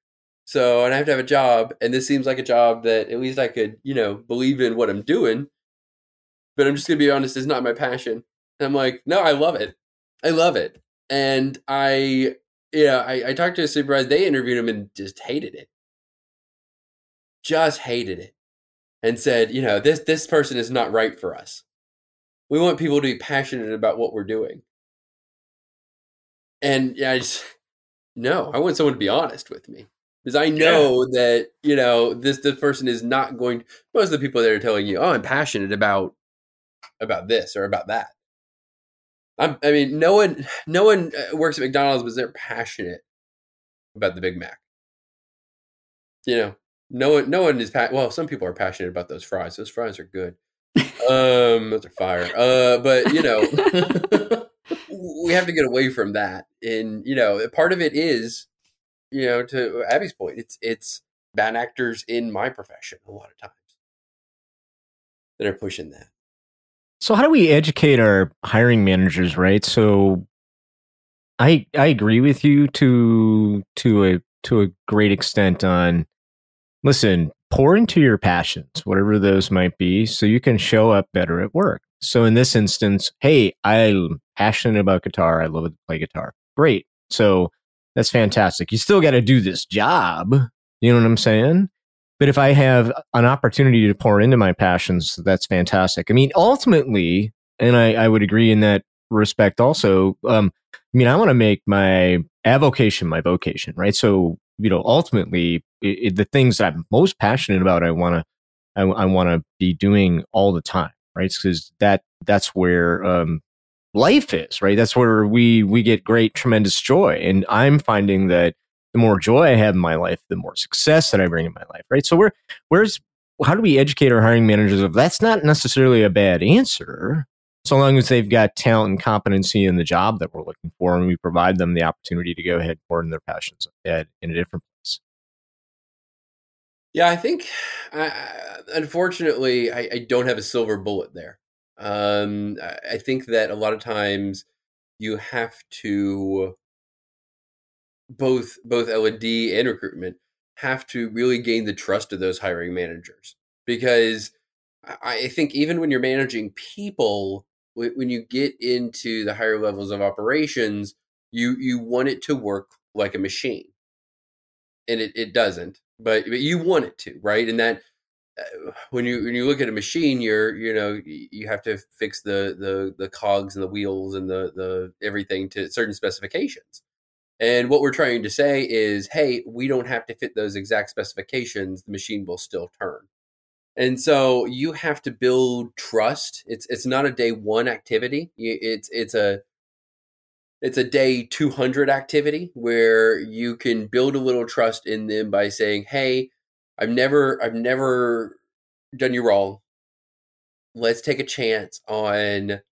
So, and I have to have a job. And this seems like a job that at least I could, you know, believe in what I'm doing. But I'm just going to be honest, it's not my passion. And I'm like, no, I love it. I love it. And I, yeah, I, I talked to a supervisor. They interviewed him and just hated it just hated it and said, you know, this this person is not right for us. We want people to be passionate about what we're doing. And yeah, I just no, I want someone to be honest with me. because I know that you know this this person is not going. Most of the people that are telling you, "Oh, I'm passionate about about this or about that." I'm, I mean, no one no one uh, works at McDonald's because they're passionate about the Big Mac. You know, no one no one is pa- well. Some people are passionate about those fries. Those fries are good. um, those are fire. Uh, but you know, we have to get away from that. And you know, part of it is, you know, to Abby's point, it's it's bad actors in my profession a lot of times that are pushing that. So how do we educate our hiring managers, right? So I I agree with you to to a to a great extent on listen, pour into your passions, whatever those might be, so you can show up better at work. So in this instance, hey, I'm passionate about guitar. I love to play guitar. Great. So that's fantastic. You still got to do this job. You know what I'm saying? But if I have an opportunity to pour into my passions, that's fantastic. I mean, ultimately, and I, I would agree in that respect also. Um, I mean, I want to make my avocation my vocation, right? So, you know, ultimately, it, it, the things that I'm most passionate about, I want to, I, I want to be doing all the time, right? Because that that's where um, life is, right? That's where we we get great, tremendous joy, and I'm finding that the more joy I have in my life, the more success that I bring in my life, right? So where where's how do we educate our hiring managers of that's not necessarily a bad answer, so long as they've got talent and competency in the job that we're looking for, and we provide them the opportunity to go ahead and in their passions in a different place. Yeah, I think, uh, unfortunately, I, I, don't have a silver bullet there. Um, I think that a lot of times you have to both both L and D and recruitment have to really gain the trust of those hiring managers because I think even when you're managing people, when you get into the higher levels of operations, you you want it to work like a machine, and it, it doesn't. But but you want it to, right? And that uh, when you when you look at a machine, you're you know you have to fix the the the cogs and the wheels and the the everything to certain specifications. And what we're trying to say is, hey, we don't have to fit those exact specifications. The machine will still turn. And so you have to build trust. It's it's not a day one activity. It's it's a it's a day 200 activity where you can build a little trust in them by saying, "Hey, I've never I've never done you wrong. Let's take a chance on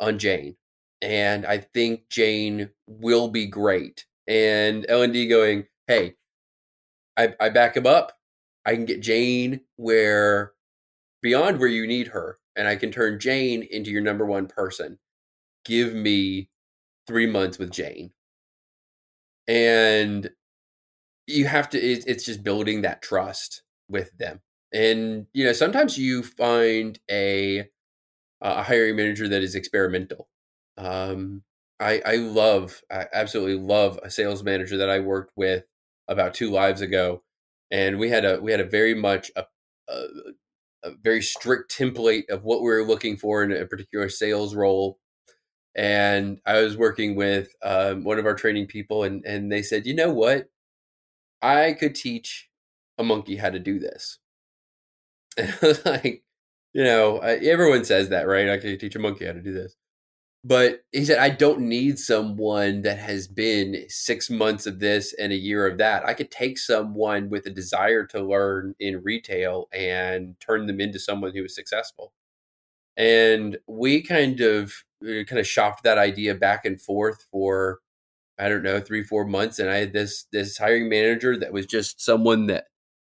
on Jane." And I think Jane will be great. And L and D going, "Hey, I, I back him up. I can get Jane where beyond where you need her, and I can turn Jane into your number one person. Give me three months with Jane. And you have to, it, it's just building that trust with them. And, you know, sometimes you find a, a hiring manager that is experimental. Um, I, I love, I absolutely love a sales manager that I worked with about two lives ago and we had a we had a very much a, a, a very strict template of what we were looking for in a particular sales role and I was working with um, one of our training people, and and they said, you know what, I could teach a monkey how to do this. [LAUGHS] And I was like, you know, everyone says that, right? I could teach a monkey how to do this. But he said, I don't need someone that has been six months of this and a year of that. I could take someone with a desire to learn in retail and turn them into someone who is successful. And we kind of uh, kind of shopped that idea back and forth for I don't know three four months, and I had this this hiring manager that was just someone that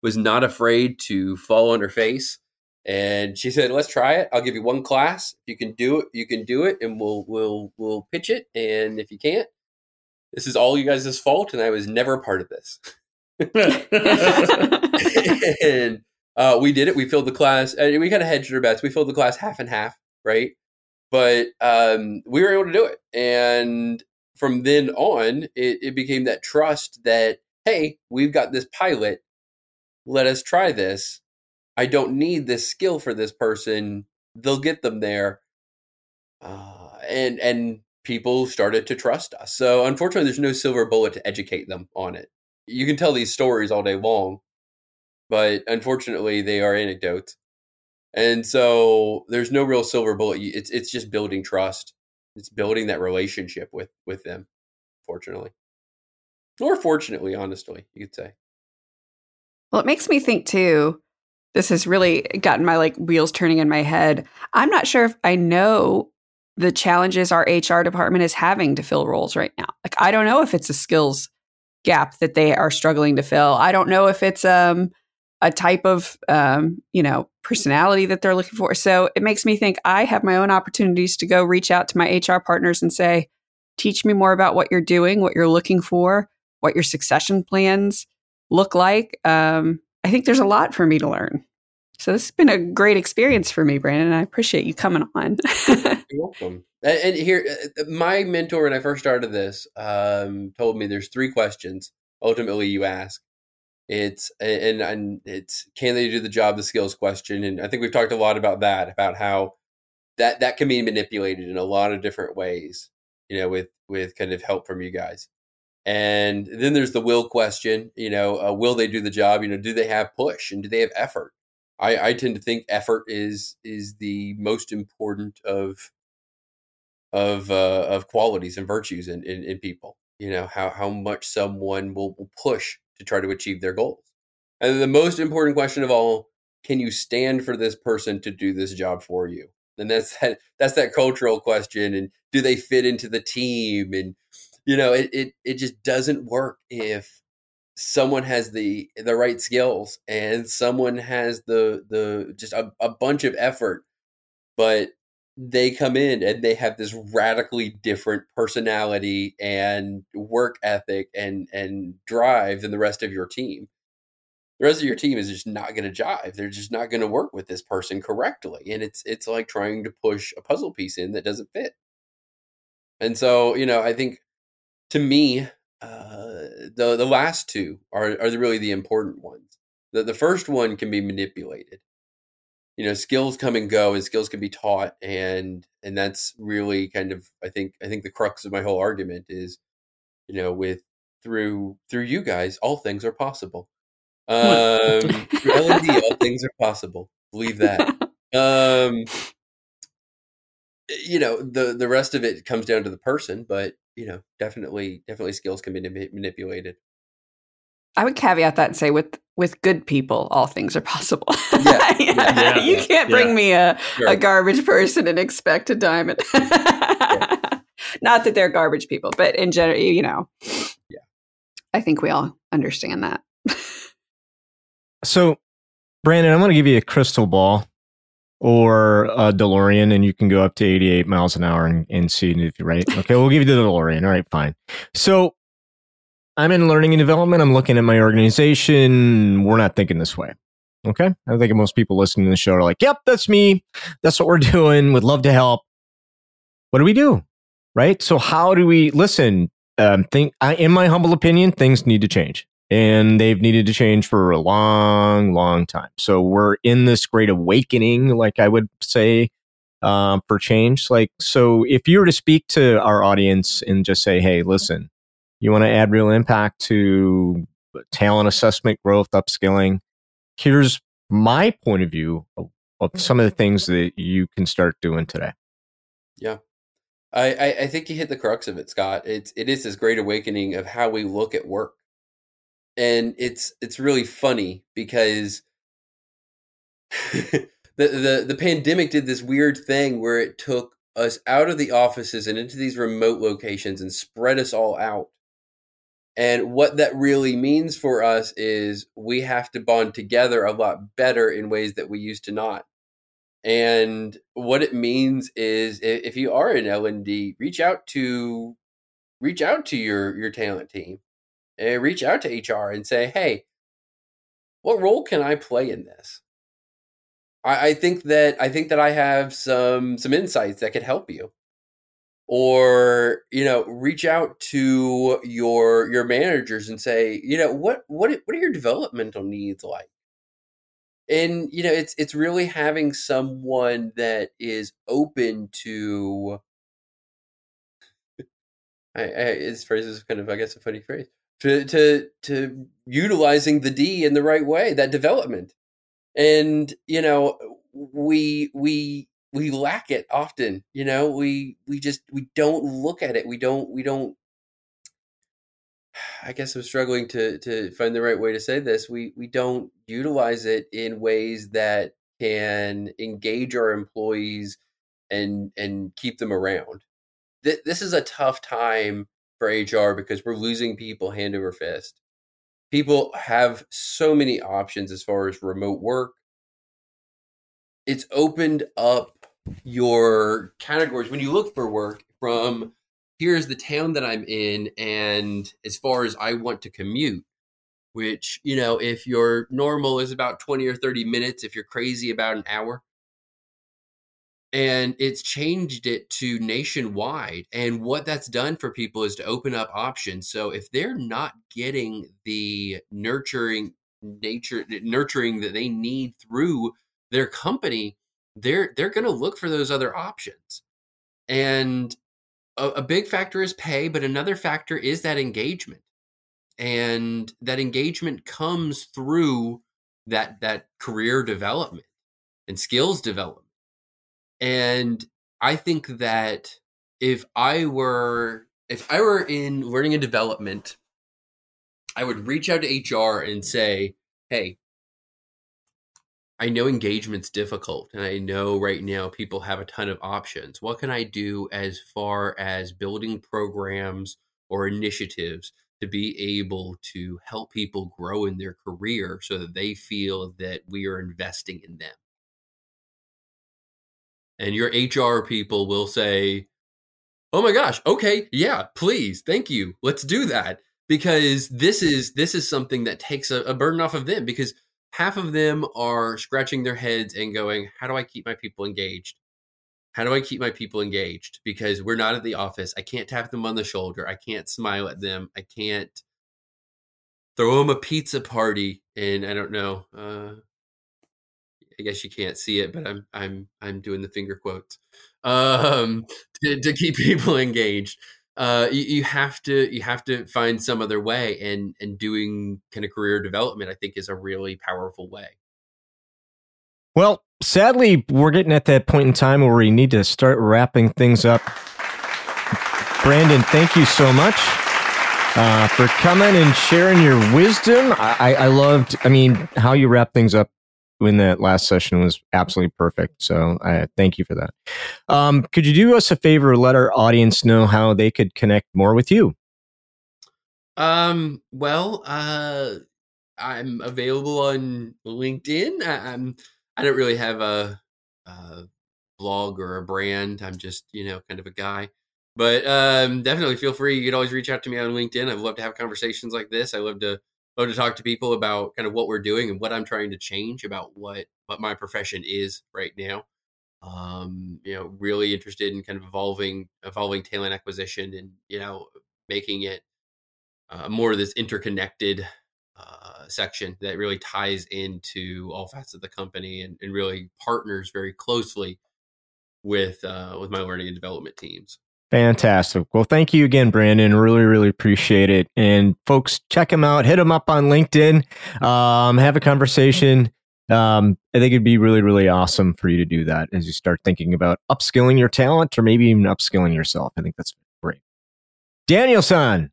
was not afraid to fall on her face and she said, "Let's try it. I'll give you one class. If you can do it, you can do it, and we'll we'll we'll pitch it. And if you can't, this is all you guys' fault. And I was never a part of this. [LAUGHS] [LAUGHS] and uh, we did it. We filled the class. And we kind of hedged our bets. We filled the class half and half, right? But um, we were able to do it. And from then on, it, it became that trust that hey, we've got this pilot. Let us try this I don't need this skill for this person. They'll get them there. Uh, and and people started to trust us. So unfortunately, there's no silver bullet to educate them on it. you can tell these stories all day long, but unfortunately, they are anecdotes. And so there's no real silver bullet. It's it's just building trust. It's building that relationship with with them. Fortunately, or fortunately, honestly, you could say. Well, it makes me think too. This has really gotten my like wheels turning in my head. I'm not sure if I know the challenges our HR department is having to fill roles right now. Like I don't know if it's a skills gap that they are struggling to fill. I don't know if it's um a type of um, you know, personality that they're looking for. So it makes me think I have my own opportunities to go reach out to my HR partners and say, teach me more about what you're doing, what you're looking for, what your succession plans look like. Um, I think there's a lot for me to learn. So this has been a great experience for me, Brandon. I appreciate you coming on. [LAUGHS] You're welcome. And, and here, uh, my mentor when I first started this um, told me there's three questions. Ultimately, you ask. It's and and it's can they do the job? The skills question, and I think we've talked a lot about that, about how that that can be manipulated in a lot of different ways. You know, with with kind of help from you guys. And then there's the will question. You know, uh, will they do the job? You know, do they have push and do they have effort? I, I tend to think effort is is the most important of of uh, of qualities and virtues in, in, in people. You know how how much someone will, will push to try to achieve their goals. And the most important question of all: Can you stand for this person to do this job for you? And that's that that's that cultural question. And do they fit into the team? And you know, it it, it just doesn't work if someone has the the right skills and someone has the the just a, a bunch of effort but they come in and they have this radically different personality and work ethic and and drive than the rest of your team. The rest of your team is just not going to jive. They're just not going to work with this person correctly and it's it's like trying to push a puzzle piece in that doesn't fit. And so you know i think to me uh, the the last two are are really the important ones. The the first one can be manipulated. You know, skills come and go, and skills can be taught, and and that's really kind of I think I think the crux of my whole argument is, you know, with through through you guys, all things are possible. Um, [LAUGHS] through L and D, all things are possible. Believe that. Um, you know, the the rest of it comes down to the person, but you know, definitely, definitely skills can be manipulated. I would caveat that and say with with good people, all things are possible. Yeah, [LAUGHS] yeah, you can't bring yeah. me a, Sure. a garbage person and expect a diamond. [LAUGHS] Not that they're garbage people, but in general, you know. Yeah. I think we all understand that. So, Brandon, I'm going to give you a crystal ball or a DeLorean, and you can go up to 88 miles an hour and, and see if you're right. [LAUGHS] Okay, we'll give you the DeLorean. All right, fine. So, I'm in learning and development. I'm looking at my organization. We're not thinking this way. Okay. I think most people listening to the show are like, yep, that's me. That's what we're [LAUGHS] doing. Would love to help. What do we do? Right. So, how do we listen? Um, think, I, in my humble opinion, things need to change and they've needed to change for a long, long time. So we're in this great awakening, like I would say, um, for change. Like, so if you were to speak to our audience and just say, "Hey, listen, you want to add real impact to talent assessment, growth, upskilling," here's my point of view of, of some of the things that you can start doing today. I, I, I think you hit the crux of it, Scott. It's it is this great awakening of how we look at work, and it's it's really funny because [LAUGHS] the, the the pandemic did this weird thing where it took us out of the offices and into these remote locations and spread us all out. And what that really means for us is we have to bond together a lot better in ways that we used to not. And what it means is if you are in L and D, reach out to reach out to your your talent team and reach out to HR and say, hey, what role can I play in this? I, I think that I think that I have some some insights that could help you. Or, you know, reach out to your your managers and say, you know, what what what are your developmental needs like? and you know it's it's really having someone that is open to I, I, this phrase is kind of i guess a funny phrase to to to utilizing the D in the right way, that development. And you know, we we we lack it often. You know, we we just we don't look at it. We don't we don't. [SIGHS] I guess I'm struggling to to find the right way to say this. We we don't utilize it in ways that can engage our employees and and keep them around. Th- this is a tough time for HR because we're losing people hand over fist. People have so many options as far as remote work. It's opened up your categories when you look for work from here's the town that I'm in and as far as I want to commute which you know if your normal is about 20 or 30 minutes if you're crazy about an hour and it's changed it to nationwide and what that's done for people is to open up options. So if they're not getting the nurturing nature nurturing that they need through their company they're they're going to look for those other options. And a, a big factor is pay but another factor is that engagement. And that engagement comes through that that career development and skills development and I think that if I were if I were in learning and development, I would reach out to HR and say, "Hey, I know engagement's difficult, and I know right now people have a ton of options. What can I do as far as building programs or initiatives to be able to help people grow in their career so that they feel that we are investing in them?" And your HR people will say, "Oh my gosh, okay, yeah, please, thank you, let's do that." Because this is this is something that takes a, a burden off of them because half of them are scratching their heads and going, "How do I keep my people engaged? How do I keep my people engaged? Because we're not at the office. I can't tap them on the shoulder. I can't smile at them. I can't throw them a pizza party. And I don't know. Uh, I guess you can't see it, but I'm I'm I'm doing the finger quotes um, to, to keep [LAUGHS] people engaged. Uh, you, you, have to you have to find some other way, and and doing kind of career development, I think, is a really powerful way. Well, sadly, we're getting at that point in time where we need to start wrapping things up. Brandon, thank you so much uh, for coming and sharing your wisdom. I, I loved, I mean, how you wrap things up in that last session was absolutely perfect. So I thank you for that. Um, could you do us a favor? Let our audience know how they could connect more with you. Um. Well, uh, I'm available on LinkedIn. I, I'm. I don't really have a, a blog or a brand. I'm just you know kind of a guy. But um, definitely feel free. You can always reach out to me on LinkedIn. I'd love to have conversations like this. I love to love to talk to people about kind of what we're doing and what I'm trying to change about what what my profession is right now. Um, you know, really interested in kind of evolving evolving talent acquisition and you know making it uh, more of this interconnected uh, section that really ties into all facets of the company and, and really partners very closely with uh, with my learning and development teams. Fantastic. Well, thank you again, Brandon. Really, really appreciate it. And folks, check him out. Hit him up on LinkedIn. Um, have a conversation. Um, I think it'd be really, really awesome for you to do that as you start thinking about upskilling your talent or maybe even upskilling yourself. I think that's great. Daniel-san.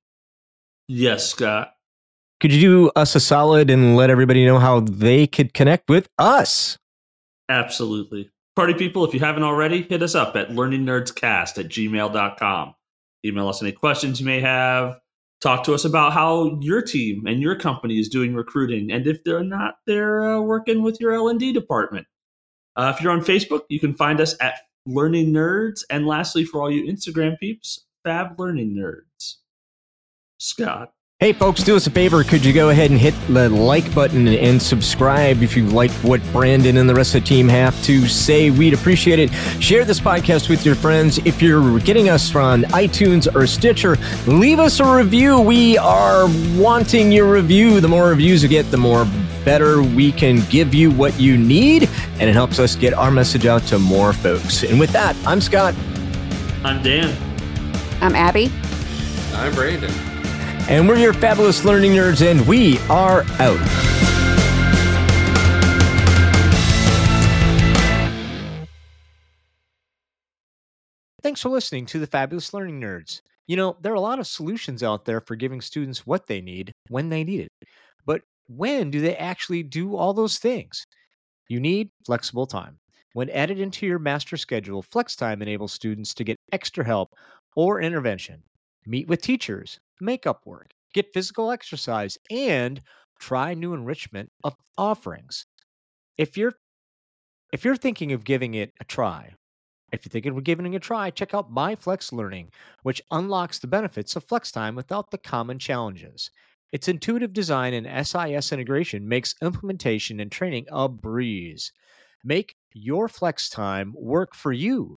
Yes, Scott. Could you do us a solid and let everybody know how they could connect with us? Absolutely. Party people, if you haven't already, hit us up at learningnerdscast at gmail.com. Email us any questions you may have. Talk to us about how your team and your company is doing recruiting, and if they're not, they're uh, working with your L and D department. Uh, if you're on Facebook, you can find us at Learning Nerds, and lastly, for all you Instagram peeps, Fab Learning Nerds. Scott. Hey, folks, do us a favor. Could you go ahead and hit the like button and subscribe if you like what Brandon and the rest of the team have to say? We'd appreciate it. Share this podcast with your friends. If you're getting us from iTunes or Stitcher, leave us a review. We are wanting your review. The more reviews you get, the more better we can give you what you need, and it helps us get our message out to more folks. And with that, I'm Scott. I'm Dan. I'm Abby. I'm Brandon. And we're your fabulous learning nerds, and we are out. Thanks for listening to the Fabulous Learning Nerds. You know, there are a lot of solutions out there for giving students what they need when they need it. But when do they actually do all those things? You need flexible time. When added into your master schedule, flex time enables students to get extra help or intervention, meet with teachers, make up work, get physical exercise, and try new enrichment of offerings. If you're if you're thinking of giving it a try, if you're thinking of giving it a try, check out My Flex Learning, which unlocks the benefits of flex time without the common challenges. Its intuitive design and SIS integration makes implementation and training a breeze. Make your flex time work for you.